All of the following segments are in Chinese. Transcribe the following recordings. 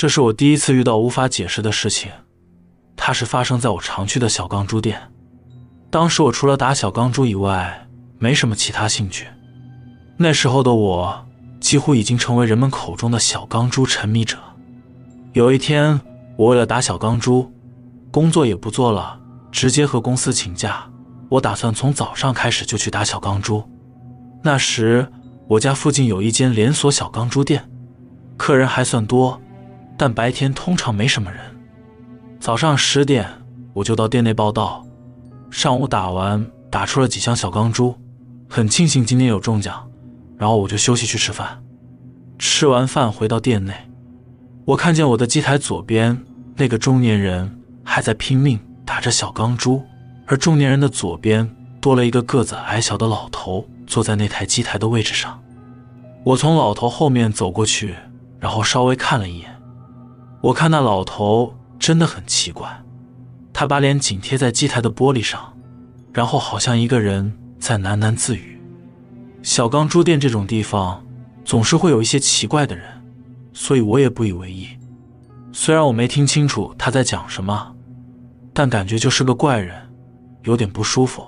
这是我第一次遇到无法解释的事情，它是发生在我常去的小钢珠店。当时我除了打小钢珠以外，没什么其他兴趣。那时候的我几乎已经成为人们口中的小钢珠沉迷者。有一天，我为了打小钢珠，工作也不做了，直接和公司请假。我打算从早上开始就去打小钢珠。那时我家附近有一间连锁小钢珠店，客人还算多，但白天通常没什么人。早上十点我就到店内报道，上午打完打出了几箱小钢珠，很庆幸今天有中奖，然后我就休息去吃饭。吃完饭回到店内，我看见我的机台左边那个中年人还在拼命打着小钢珠。而中年人的左边多了一个个子矮小的老头，坐在那台机台的位置上。我从老头后面走过去，然后稍微看了一眼。我看那老头真的很奇怪，他把脸紧贴在机台的玻璃上，然后好像一个人在喃喃自语。小钢珠店这种地方总是会有一些奇怪的人，所以我也不以为意。虽然我没听清楚他在讲什么，但感觉就是个怪人。有点不舒服，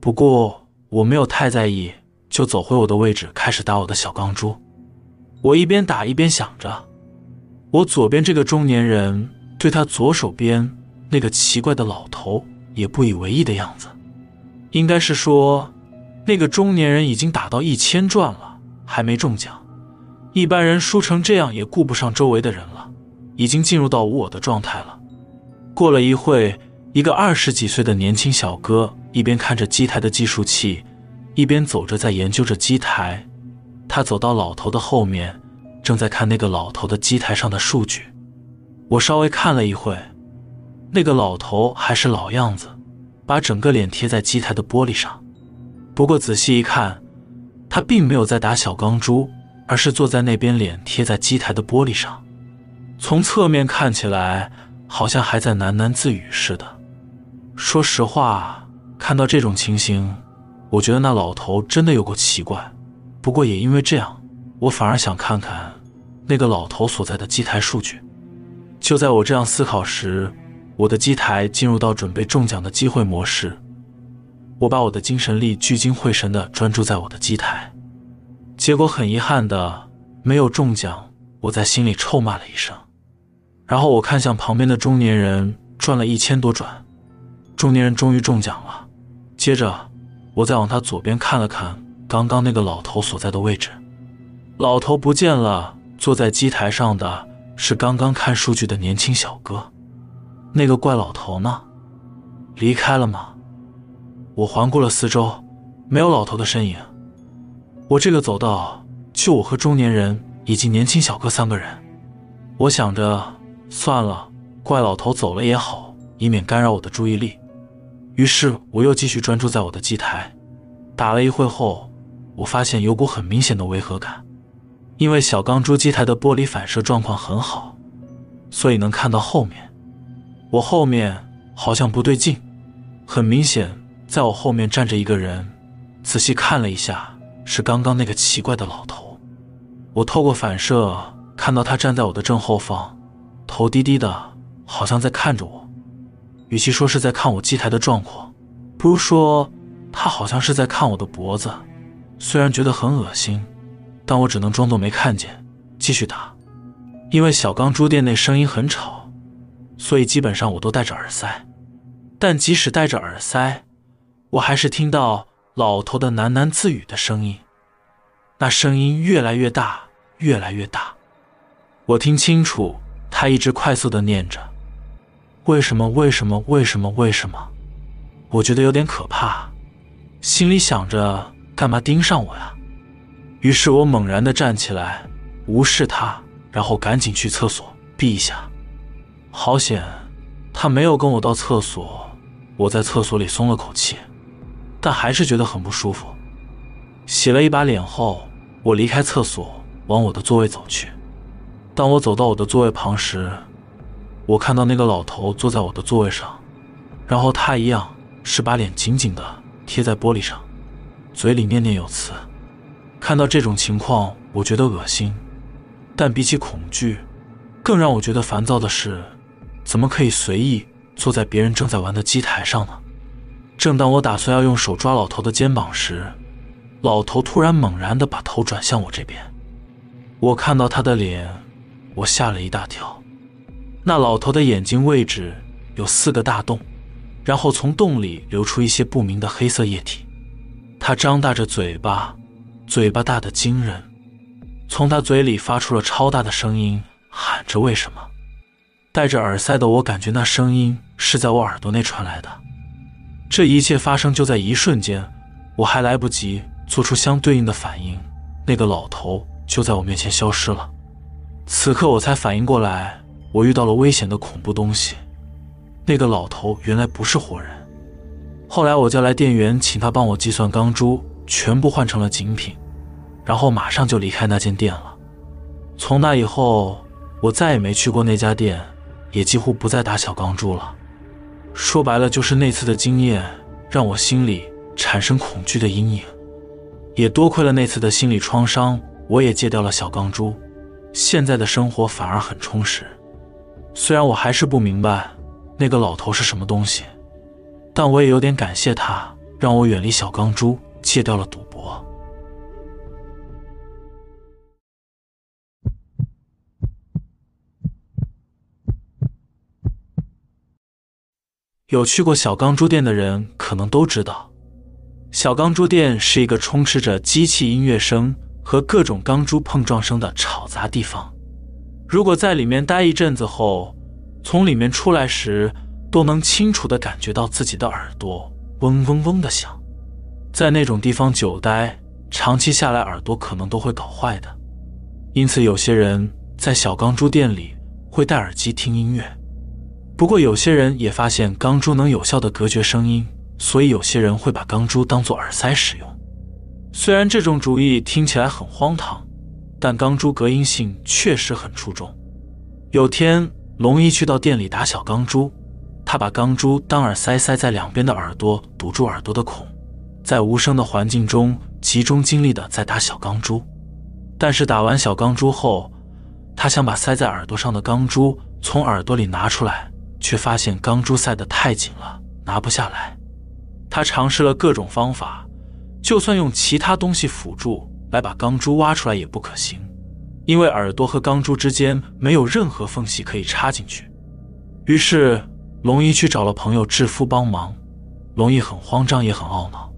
不过我没有太在意，就走回我的位置，开始打我的小钢珠。我一边打一边想着，我左边这个中年人对他左手边那个奇怪的老头也不以为意的样子，应该是说那个中年人已经打到一千转了，还没中奖。一般人输成这样也顾不上周围的人了，已经进入到无我的状态了。过了一会。一个二十几岁的年轻小哥一边看着机台的计数器，一边走着在研究着机台。他走到老头的后面，正在看那个老头的机台上的数据。我稍微看了一会，那个老头还是老样子，把整个脸贴在机台的玻璃上。不过仔细一看，他并没有在打小钢珠，而是坐在那边，脸贴在机台的玻璃上。从侧面看起来，好像还在喃喃自语似的。说实话，看到这种情形，我觉得那老头真的有够奇怪。不过也因为这样，我反而想看看那个老头所在的机台数据。就在我这样思考时，我的机台进入到准备中奖的机会模式。我把我的精神力聚精会神地专注在我的机台，结果很遗憾的没有中奖。我在心里臭骂了一声，然后我看向旁边的中年人，转了一千多转。中年人终于中奖了。接着，我再往他左边看了看，刚刚那个老头所在的位置，老头不见了。坐在机台上的是刚刚看数据的年轻小哥。那个怪老头呢？离开了吗？我环顾了四周，没有老头的身影。我这个走道就我和中年人以及年轻小哥三个人。我想着，算了，怪老头走了也好，以免干扰我的注意力。于是我又继续专注在我的机台，打了一会后，我发现有股很明显的违和感。因为小钢珠机台的玻璃反射状况很好，所以能看到后面。我后面好像不对劲，很明显，在我后面站着一个人。仔细看了一下，是刚刚那个奇怪的老头。我透过反射看到他站在我的正后方，头低低的，好像在看着我。与其说是在看我机台的状况，不如说他好像是在看我的脖子。虽然觉得很恶心，但我只能装作没看见，继续打。因为小钢珠店内声音很吵，所以基本上我都戴着耳塞。但即使戴着耳塞，我还是听到老头的喃喃自语的声音。那声音越来越大，越来越大。我听清楚，他一直快速的念着。为什么？为什么？为什么？为什么？我觉得有点可怕，心里想着干嘛盯上我呀？于是我猛然的站起来，无视他，然后赶紧去厕所避一下。好险，他没有跟我到厕所。我在厕所里松了口气，但还是觉得很不舒服。洗了一把脸后，我离开厕所，往我的座位走去。当我走到我的座位旁时，我看到那个老头坐在我的座位上，然后他一样是把脸紧紧的贴在玻璃上，嘴里念念有词。看到这种情况，我觉得恶心，但比起恐惧，更让我觉得烦躁的是，怎么可以随意坐在别人正在玩的机台上呢？正当我打算要用手抓老头的肩膀时，老头突然猛然地把头转向我这边。我看到他的脸，我吓了一大跳。那老头的眼睛位置有四个大洞，然后从洞里流出一些不明的黑色液体。他张大着嘴巴，嘴巴大的惊人，从他嘴里发出了超大的声音，喊着“为什么”。戴着耳塞的我感觉那声音是在我耳朵内传来的。这一切发生就在一瞬间，我还来不及做出相对应的反应，那个老头就在我面前消失了。此刻我才反应过来，我遇到了危险的恐怖东西。那个老头原来不是活人。后来我叫来店员，请他帮我计算钢珠，全部换成了精品，然后马上就离开那间店了。从那以后，我再也没去过那家店，也几乎不再打小钢珠了。说白了，就是那次的经验让我心里产生恐惧的阴影，也多亏了那次的心理创伤，我也戒掉了小钢珠，现在的生活反而很充实。虽然我还是不明白那个老头是什么东西，但我也有点感谢他，让我远离小钢珠，戒掉了赌博。有去过小钢珠店的人可能都知道，小钢珠店是一个充斥着机器音乐声和各种钢珠碰撞声的吵杂地方。如果在里面待一阵子后，从里面出来时，都能清楚地感觉到自己的耳朵嗡嗡嗡的响。在那种地方久待，长期下来耳朵可能都会搞坏的。因此，有些人在小钢珠店里会戴耳机听音乐。不过，有些人也发现钢珠能有效的隔绝声音，所以有些人会把钢珠当做耳塞使用。虽然这种主意听起来很荒唐，但钢珠隔音性确实很出众。有天，龙一去到店里打小钢珠，他把钢珠当耳塞塞在两边的耳朵，堵住耳朵的孔，在无声的环境中集中精力的在打小钢珠。但是打完小钢珠后，他想把塞在耳朵上的钢珠从耳朵里拿出来。却发现钢珠塞得太紧了，拿不下来。他尝试了各种方法，就算用其他东西辅助来把钢珠挖出来也不可行，因为耳朵和钢珠之间没有任何缝隙可以插进去。于是龙一去找了朋友志夫帮忙。龙一很慌张，也很懊恼。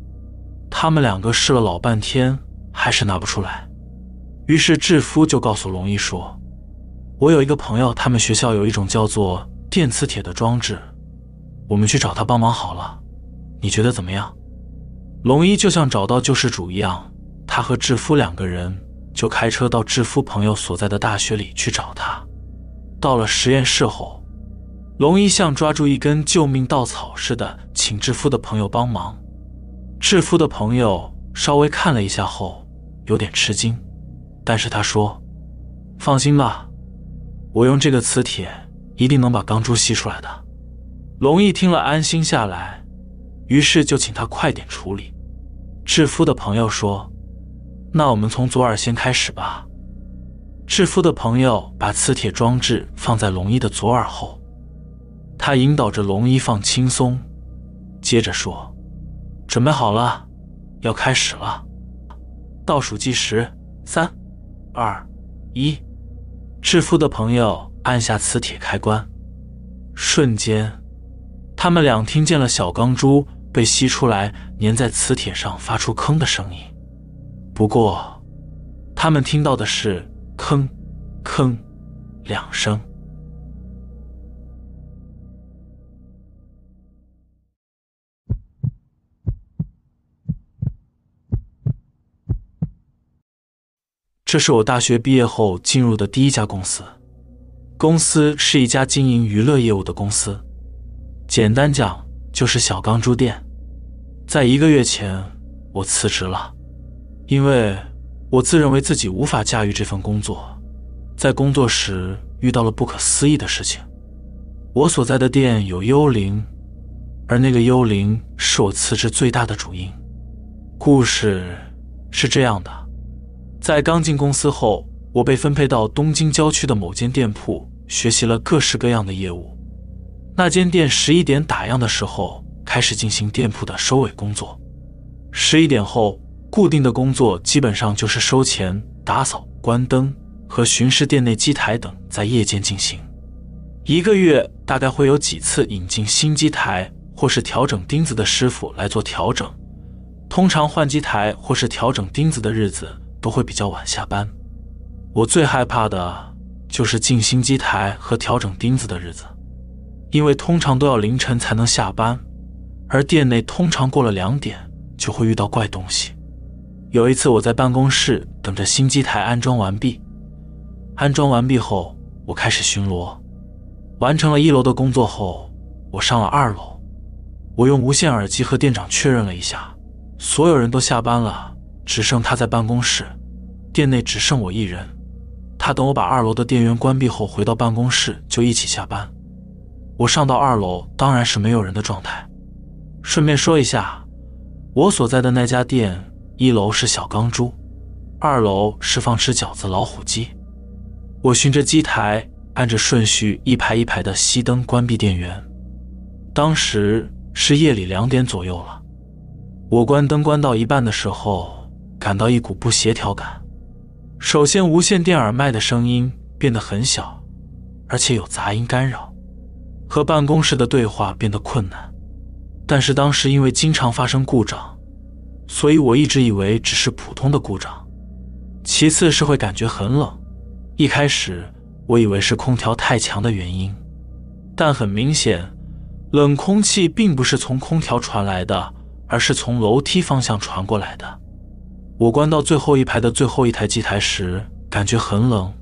他们两个试了老半天，还是拿不出来。于是志夫就告诉龙一说：“我有一个朋友，他们学校有一种叫做……”电磁铁的装置，我们去找他帮忙好了，你觉得怎么样？龙一就像找到救世主一样，他和智夫两个人就开车到智夫朋友所在的大学里去找他。到了实验室后，龙一像抓住一根救命稻草似的，请智夫的朋友帮忙。智夫的朋友稍微看了一下后，有点吃惊，但是他说：“放心吧，我用这个磁铁。”一定能把钢珠吸出来的。龙毅听了，安心下来，于是就请他快点处理。智夫的朋友说：“那我们从左耳先开始吧。”智夫的朋友把磁铁装置放在龙一的左耳后，他引导着龙一放轻松，接着说：“准备好了，要开始了。倒数计时：三、二、一。”智夫的朋友。按下磁铁开关，瞬间，他们俩听见了小钢珠被吸出来，粘在磁铁上发出“坑”的声音。不过，他们听到的是“吭，吭”两声。这是我大学毕业后进入的第一家公司。公司是一家经营娱乐业务的公司，简单讲就是小钢珠店。在一个月前，我辞职了，因为我自认为自己无法驾驭这份工作。在工作时遇到了不可思议的事情。我所在的店有幽灵，而那个幽灵是我辞职最大的主因。故事是这样的：在刚进公司后，我被分配到东京郊区的某间店铺。学习了各式各样的业务。那间店十一点打烊的时候开始进行店铺的收尾工作。十一点后，固定的工作基本上就是收钱、打扫、关灯和巡视店内机台等，在夜间进行。一个月大概会有几次引进新机台或是调整钉子的师傅来做调整。通常换机台或是调整钉子的日子都会比较晚下班。我最害怕的就是进新机台和调整钉子的日子，因为通常都要凌晨才能下班，而店内通常过了两点。就会遇到怪东西。有一次，我在办公室等着新机台安装完毕。安装完毕后，我开始巡逻。完成了一楼的工作后，我上了二楼。我用无线耳机和店长确认了一下，所有人都下班了，只剩他在办公室。店内只剩我一人。他等我把二楼的电源关闭后，回到办公室就一起下班。我上到二楼，当然是没有人的状态。顺便说一下。我所在的那家店，一楼是小钢珠，二楼是放吃饺子老虎机。我循着机台，按着顺序一排一排的熄灯、关闭电源。当时是夜里两点左右了。我关灯关到一半的时候，感到一股不协调感。首先，无线电耳麦的声音变得很小，而且有杂音干扰，和办公室的对话变得困难。但是当时因为经常发生故障，所以我一直以为只是普通的故障。其次是会感觉很冷，一开始我以为是空调太强的原因，但很明显，冷空气并不是从空调传来的，而是从楼梯方向传过来的。我关到最后一排的最后一台机台时，感觉很冷，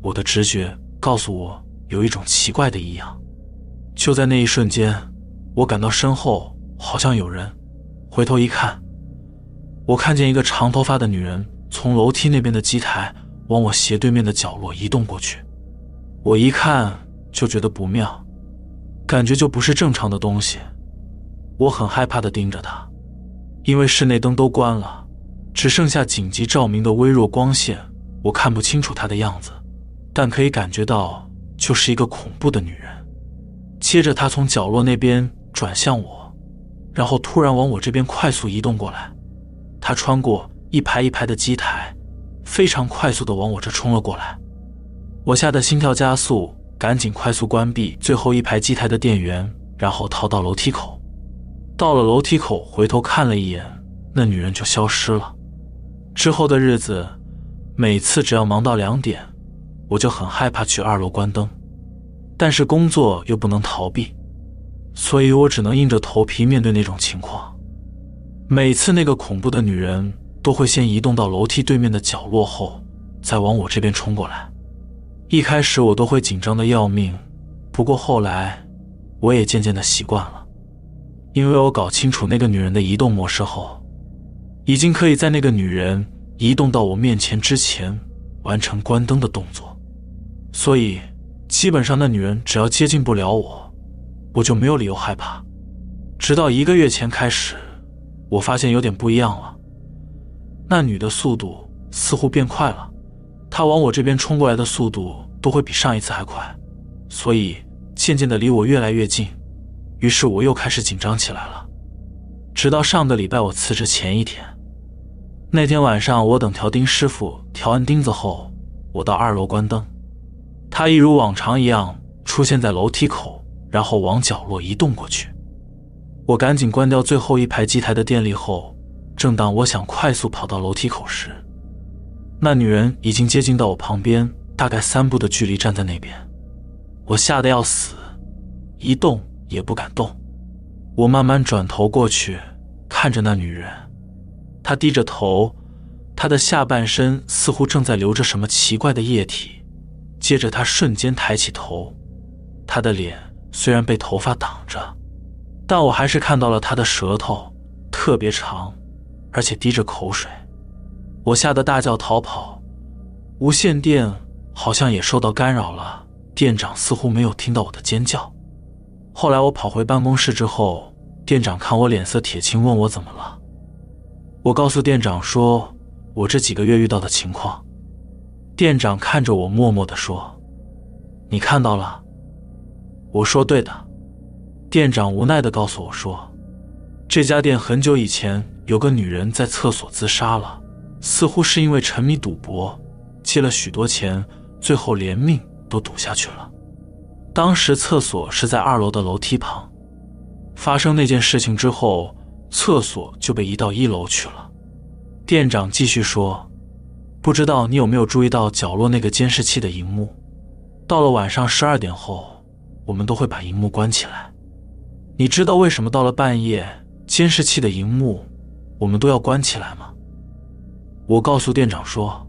我的直觉告诉我有一种奇怪的异样。就在那一瞬间，我感到身后。好像有人，回头一看，我看见一个长头发的女人从楼梯那边的机台往我斜对面的角落移动过去。我一看就觉得不妙，感觉就不是正常的东西。我很害怕的盯着她，因为室内灯都关了，只剩下紧急照明的微弱光线，我看不清楚她的样子，但可以感觉到就是一个恐怖的女人。接着她从角落那边转向我。然后突然往我这边快速移动过来，他穿过一排一排的机台，非常快速的往我这冲了过来。我吓得心跳加速，赶紧快速关闭最后一排机台的电源，然后逃到楼梯口。到了楼梯口，回头看了一眼，那女人就消失了。之后的日子，每次只要忙到两点，我就很害怕去二楼关灯，但是工作又不能逃避。所以我只能硬着头皮面对那种情况。每次那个恐怖的女人都会先移动到楼梯对面的角落，后再往我这边冲过来。一开始我都会紧张的要命，不过后来我也渐渐的习惯了，因为我搞清楚那个女人的移动模式后，已经可以在那个女人移动到我面前之前完成关灯的动作，所以基本上那女人只要接近不了我。我就没有理由害怕，直到一个月前开始，我发现有点不一样了。那女的速度似乎变快了，她往我这边冲过来的速度都会比上一次还快，所以渐渐的离我越来越近。于是我又开始紧张起来了。直到上个礼拜我辞职前一天，那天晚上我等调钉师傅调完钉子后，我到二楼关灯，他一如往常一样出现在楼梯口。然后往角落移动过去，我赶紧关掉最后一排机台的电力后，正当我想快速跑到楼梯口时，那女人已经接近到我旁边，大概三步的距离站在那边。我吓得要死，一动也不敢动。我慢慢转头过去，看着那女人，他低着头，他的下半身似乎正在流着什么奇怪的液体。接着他瞬间抬起头，他的脸。虽然被头发挡着，但我还是看到了他的舌头特别长，而且滴着口水。我吓得大叫逃跑。无线电好像也受到干扰了，店长似乎没有听到我的尖叫。后来我跑回办公室之后，店长看我脸色铁青，问我怎么了。我告诉店长说，我这几个月遇到的情况。店长看着我，默默地说：“你看到了？我说对的。店长无奈的告诉我说，这家店很久以前有个女人在厕所自杀了，似乎是因为沉迷赌博，借了许多钱，最后连命都赌下去了。当时厕所是在二楼的楼梯旁，发生那件事情之后，厕所就被移到一楼去了。店长继续说，不知道你有没有注意到角落那个监视器的荧幕？到了晚上十二点后，我们都会把荧幕关起来。你知道为什么到了半夜监视器的荧幕我们都要关起来吗？我告诉店长说，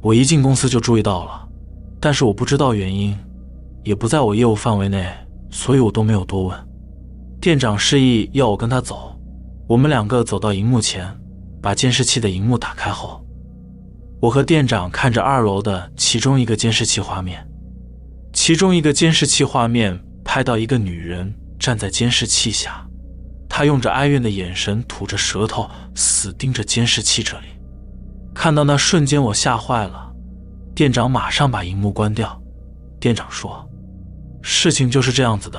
我一进公司就注意到了，但是我不知道原因，也不在我业务范围内，所以我都没有多问。店长示意要我跟他走，我们两个走到荧幕前，把监视器的荧幕打开后，我和店长看着二楼的其中一个监视器画面，其中一个监视器画面拍到一个女人。站在监视器下，他用着哀怨的眼神，吐着舌头，死盯着监视器这里。看到那瞬间，我吓坏了。店长马上把荧幕关掉。店长说：“事情就是这样子的，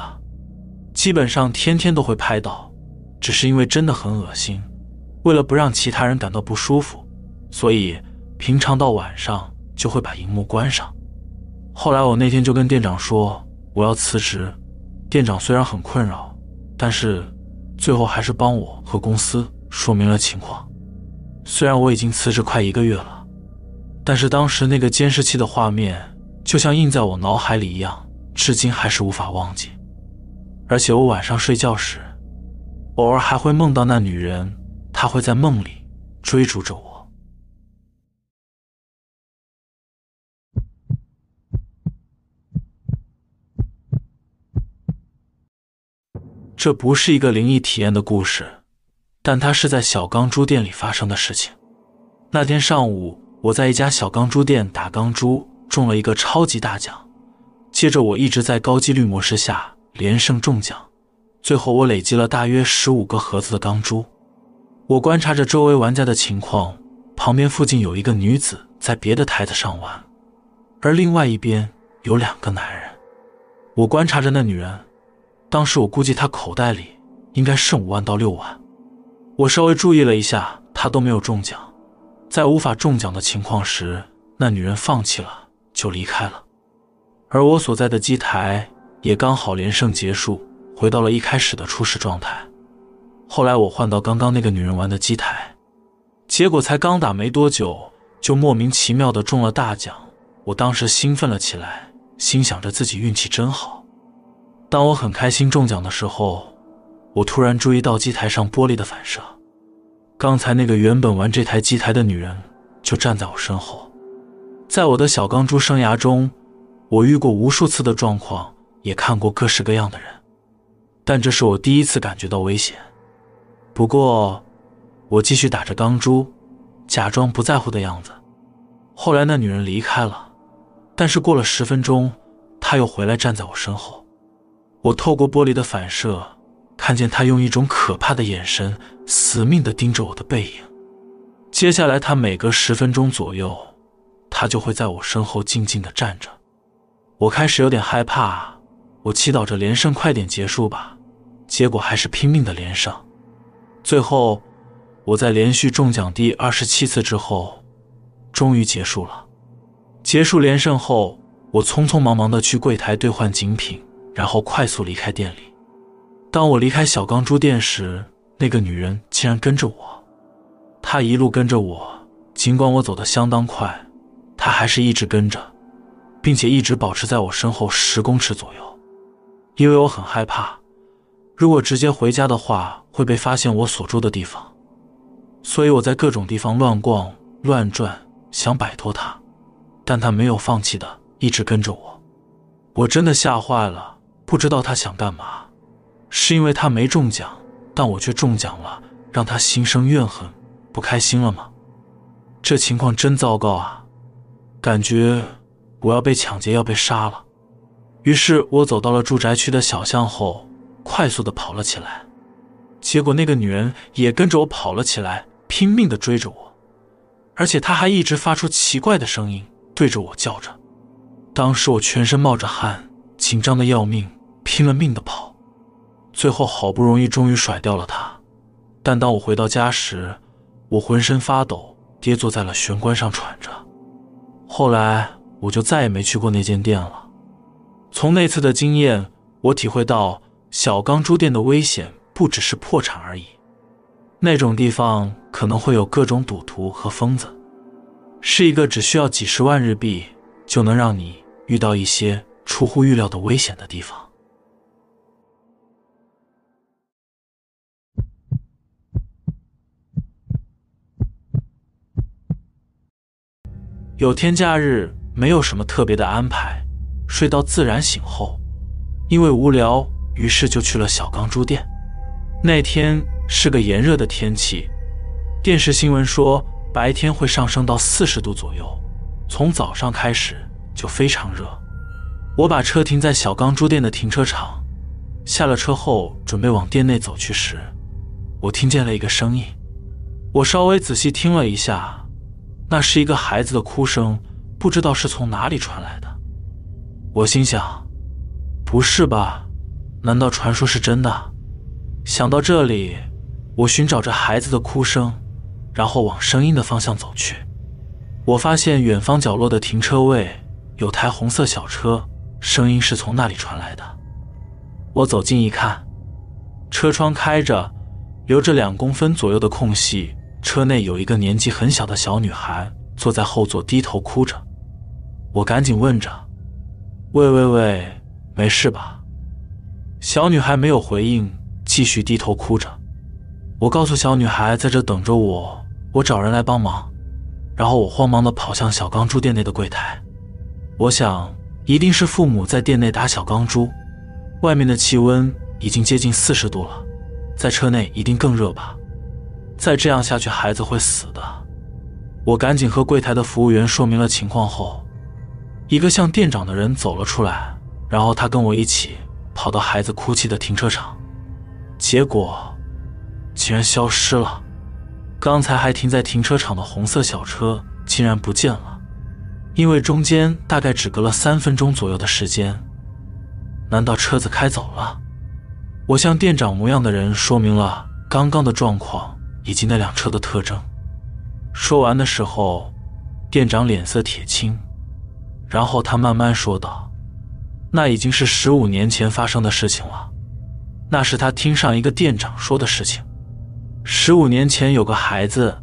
基本上天天都会拍到，只是因为真的很恶心，为了不让其他人感到不舒服，所以平常到晚上就会把荧幕关上。后来我那天就跟店长说，我要辞职。”店长虽然很困扰，但是最后还是帮我和公司说明了情况。虽然我已经辞职快一个月了，但是当时那个监视器的画面就像印在我脑海里一样，至今还是无法忘记。而且我晚上睡觉时，偶尔还会梦到那女人，她会在梦里追逐着我。这不是一个灵异体验的故事，但它是在小钢珠店里发生的事情。那天上午，我在一家小钢珠店打钢珠，中了一个超级大奖。接着，我一直在高几率模式下连胜中奖，最后我累积了大约十五个盒子的钢珠。我观察着周围玩家的情况，旁边附近有一个女子在别的台子上玩，而另外一边有两个男人。我观察着那女人。当时我估计她口袋里应该剩五万到六万，我稍微注意了一下，她都没有中奖。在无法中奖的情况时，那女人放弃了就离开了，而我所在的机台也刚好连胜结束，回到了一开始的初始状态。后来我换到刚刚那个女人玩的机台，结果才刚打没多久，就莫名其妙的中了大奖。我当时兴奋了起来，心想着自己运气真好。当我很开心中奖的时候，我突然注意到机台上玻璃的反射。刚才那个原本玩这台机台的女人就站在我身后。在我的小钢珠生涯中，我遇过无数次的状况，也看过各式各样的人，但这是我第一次感觉到危险。不过，我继续打着钢珠，假装不在乎的样子。后来那女人离开了，但是过了十分钟，她又回来站在我身后。我透过玻璃的反射，看见她用一种可怕的眼神死命地盯着我的背影。接下来，她每隔十分钟左右，她就会在我身后静静地站着。我开始有点害怕，我祈祷着连胜快点结束吧。结果还是拼命的连胜。最后，我在连续中奖第二十七次之后，终于结束了。结束连胜后，我匆匆忙忙地去柜台兑换奖品。然后快速离开店里。当我离开小钢珠店时，那个女人竟然跟着我。她一路跟着我，尽管我走得相当快，她还是一直跟着，并且一直保持在我身后十公尺左右。因为我很害怕，如果直接回家的话会被发现我所住的地方，所以我在各种地方乱逛乱转，想摆脱他，但他没有放弃的，一直跟着我。我真的吓坏了。不知道他想干嘛，是因为他没中奖，但我却中奖了，让他心生怨恨、不开心了吗？这情况真糟糕啊！感觉我要被抢劫、要被杀了。于是我走到了住宅区的小巷后，快速的跑了起来。结果那个女人也跟着我跑了起来，拼命的追着我，而且她还一直发出奇怪的声音，对着我叫着。当时我全身冒着汗，紧张的要命，拼了命的跑，最后好不容易终于甩掉了她。但当我回到家时，我浑身发抖，跌坐在了玄关上喘着。后来我就再也没去过那间店了。从那次的经验，我体会到小钢珠店的危险不只是破产而已。那种地方可能会有各种赌徒和疯子，是一个只需要几十万日币就能让你遇到一些出乎预料的危险的地方。有天假日没有什么特别的安排，睡到自然醒后，因为无聊，于是就去了小钢珠店。那天是个炎热的天气，电视新闻说白天会上升到四十度左右，从早上开始就非常热。我把车停在小钢珠店的停车场，下了车后准备往店内走去时，我听见了一个声音。我稍微仔细听了一下。那是一个孩子的哭声，不知道是从哪里传来的。我心想：不是吧？难道传说是真的？想到这里，我寻找着孩子的哭声，然后往声音的方向走去。我发现远方角落的停车位有台红色小车，声音是从那里传来的。我走近一看，车窗开着，留着两公分左右的空隙。车内有一个年纪很小的小女孩坐在后座，低头哭着。我赶紧问着：“喂喂喂，没事吧？”小女孩没有回应，继续低头哭着。我告诉小女孩在这等着我，我找人来帮忙。然后我慌忙地跑向小钢珠店内的柜台。我想，一定是父母在店内打小钢珠。外面的气温已经接近四十度了，在车内一定更热吧。再这样下去，孩子会死的。我赶紧和柜台的服务员说明了情况后，一个像店长的人走了出来，然后他跟我一起跑到孩子哭泣的停车场，结果竟然消失了。刚才还停在停车场的红色小车竟然不见了，因为中间大概只隔了三分钟左右的时间。难道车子开走了？我向店长模样的人说明了刚刚的状况。以及那辆车的特征。说完的时候，店长脸色铁青，然后他慢慢说道：“那已经是十五年前发生的事情了。那是他听上一个店长说的事情。十五年前有个孩子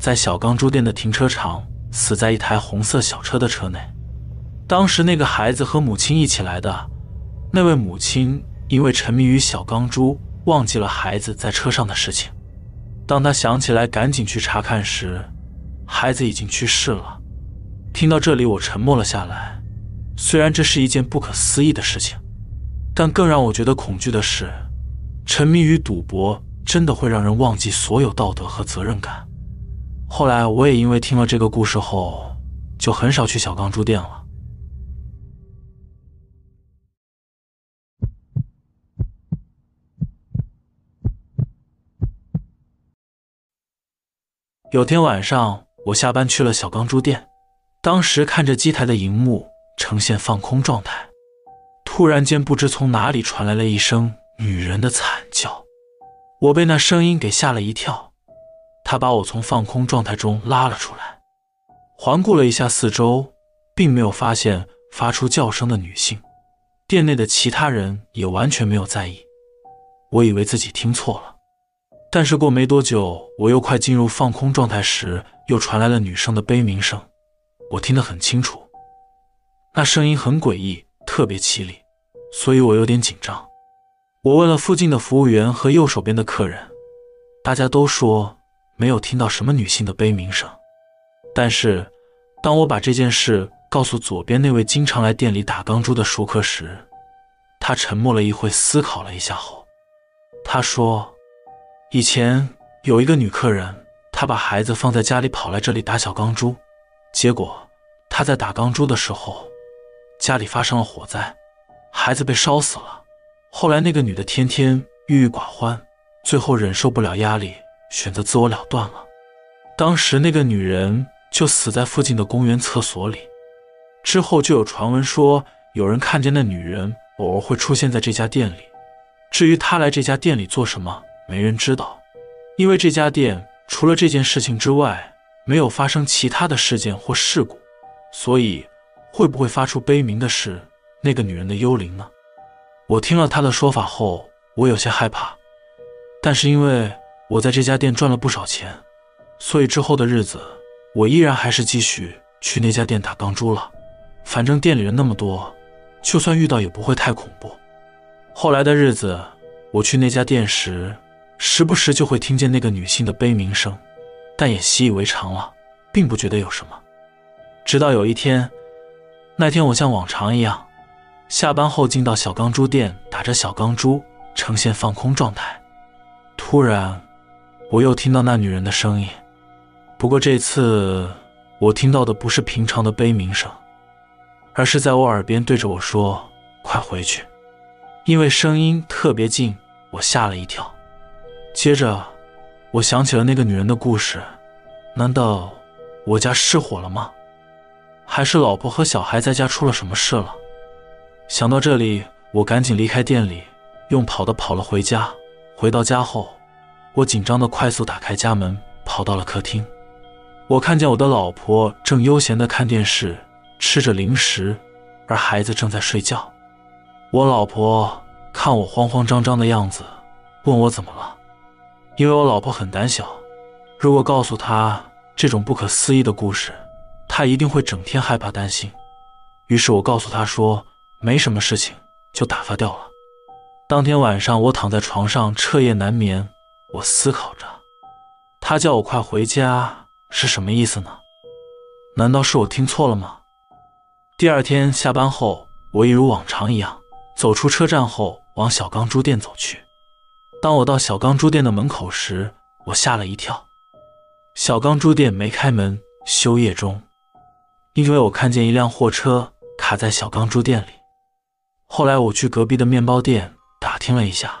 在小钢珠店的停车场死在一台红色小车的车内。当时那个孩子和母亲一起来的，那位母亲因为沉迷于小钢珠，忘记了孩子在车上的事情。”当他想起来赶紧去查看时，孩子已经去世了。听到这里，我沉默了下来。虽然这是一件不可思议的事情，但更让我觉得恐惧的是，沉迷于赌博真的会让人忘记所有道德和责任感。后来，我也因为听了这个故事后，就很少去小钢珠店了。有天晚上，我下班去了小钢珠店，当时看着机台的荧幕呈现放空状态，突然间不知从哪里传来了一声女人的惨叫，我被那声音给吓了一跳，他把我从放空状态中拉了出来，环顾了一下四周，并没有发现发出叫声的女性，店内的其他人也完全没有在意，我以为自己听错了。但是过没多久，我又快进入放空状态时，又传来了女生的悲鸣声，我听得很清楚，那声音很诡异，特别凄厉，所以我有点紧张。我问了附近的服务员和右手边的客人，大家都说没有听到什么女性的悲鸣声。但是当我把这件事告诉左边那位经常来店里打钢珠的熟客时，他沉默了一会，思考了一下后，他说。以前有一个女客人，她把孩子放在家里，跑来这里打小钢珠。结果她在打钢珠的时候，家里发生了火灾，孩子被烧死了。后来那个女的天天郁郁寡欢，最后忍受不了压力，选择自我了断了。当时那个女人就死在附近的公园厕所里。之后就有传闻说，有人看见那女人偶尔会出现在这家店里。至于她来这家店里做什么，没人知道，因为这家店除了这件事情之外，没有发生其他的事件或事故。所以，会不会发出悲鸣的是那个女人的幽灵呢？我听了他的说法后，我有些害怕。但是因为我在这家店赚了不少钱，所以之后的日子，我依然还是继续去那家店打钢珠了。反正店里人那么多，就算遇到也不会太恐怖。后来的日子，我去那家店时，时不时就会听见那个女性的悲鸣声，但也习以为常了，并不觉得有什么。直到有一天，那天我像往常一样，下班后进到小钢珠店打着小钢珠，呈现放空状态。突然，我又听到那女人的声音，不过这次我听到的不是平常的悲鸣声。而是在我耳边对着我说：“快回去！”因为声音特别近，我吓了一跳。接着，我想起了那个女人的故事。难道我家失火了吗？还是老婆和小孩在家出了什么事了？想到这里，我赶紧离开店里，用跑的跑了回家。回到家后，我紧张的快速打开家门，跑到了客厅。我看见我的老婆正悠闲的看电视。吃着零食，而孩子正在睡觉。我老婆看我慌慌张张的样子，问我怎么了。因为我老婆很胆小，如果告诉她这种不可思议的故事，他一定会整天害怕担心。于是我告诉他说没什么事情，就打发掉了。当天晚上，我躺在床上彻夜难眠，我思考着，他叫我快回家是什么意思呢？难道是我听错了吗？第二天下班后，我一如往常一样走出车站后，往小钢珠店走去。当我到小钢珠店的门口时，我吓了一跳。小钢珠店没开门，休业中，因为我看见一辆货车卡在小钢珠店里。后来我去隔壁的面包店打听了一下，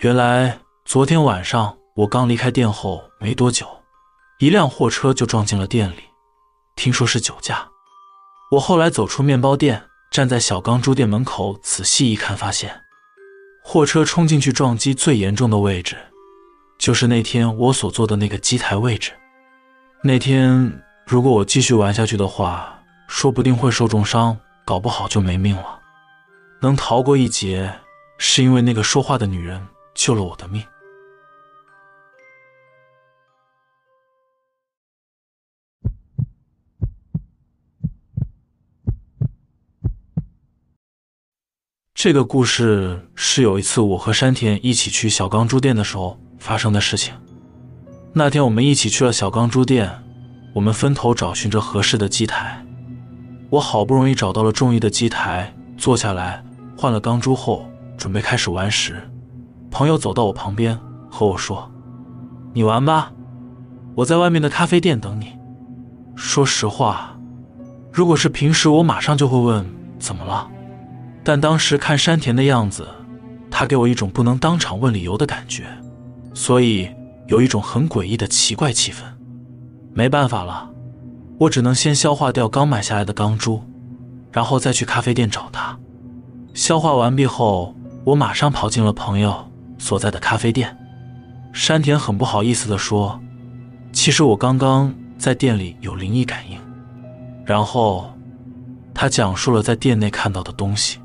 原来昨天晚上我刚离开店后没多久，一辆货车就撞进了店里，听说是酒驾。我后来走出面包店，站在小钢珠店门口，仔细一看，发现货车冲进去撞击最严重的位置，就是那天我所坐的那个机台位置。那天如果我继续玩下去的话，说不定会受重伤，搞不好就没命了。能逃过一劫，是因为那个说话的女人救了我的命。这个故事是有一次我和山田一起去小钢珠店的时候发生的事情。那天我们一起去了小钢珠店，我们分头找寻着合适的机台。我好不容易找到了中意的机台，坐下来换了钢珠后，准备开始玩时，朋友走到我旁边和我说：“你玩吧，我在外面的咖啡店等你。”说实话，如果是平时，我马上就会问怎么了。但当时看山田的样子，他给我一种不能当场问理由的感觉，所以有一种很诡异的奇怪气氛。没办法了，我只能先消化掉刚买下来的钢珠，然后再去咖啡店找他。消化完毕后，我马上跑进了朋友所在的咖啡店。山田很不好意思地说：“其实我刚刚在店里有灵异感应。”然后他讲述了在店内看到的东西。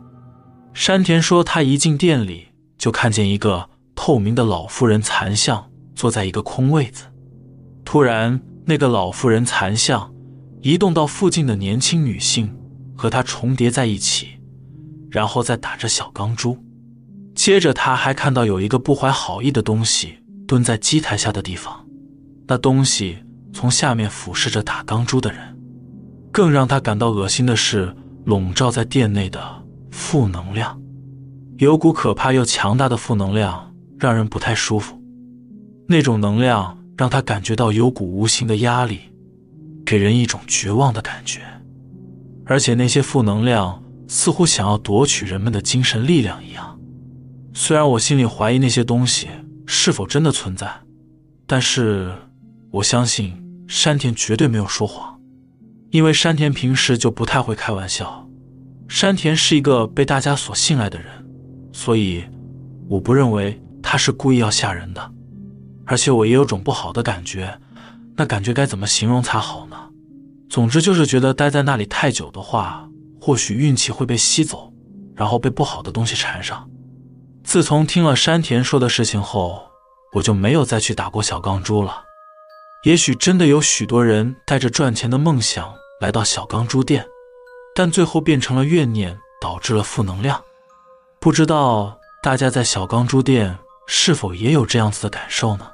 山田说，他一进店里就看见一个透明的老妇人残像坐在一个空位子。突然，那个老妇人残像移动到附近的年轻女性，和她重叠在一起，然后再打着小钢珠。接着，他还看到有一个不怀好意的东西蹲在机台下的地方，那东西从下面俯视着打钢珠的人。更让他感到恶心的是，笼罩在店内的。负能量，有股可怕又强大的负能量，让人不太舒服。那种能量让他感觉到有股无形的压力，给人一种绝望的感觉。而且那些负能量似乎想要夺取人们的精神力量一样。虽然我心里怀疑那些东西是否真的存在，但是我相信山田绝对没有说谎。因为山田平时就不太会开玩笑，山田是一个被大家所信赖的人，所以我不认为他是故意要吓人的。而且我也有种不好的感觉，那感觉该怎么形容才好呢？总之就是觉得待在那里太久的话，或许运气会被吸走，然后被不好的东西缠上。自从听了山田说的事情后，我就没有再去打过小钢珠了。也许真的有许多人带着赚钱的梦想来到小钢珠店，但最后变成了怨念，导致了负能量。不知道大家在小钢珠店是否也有这样子的感受呢？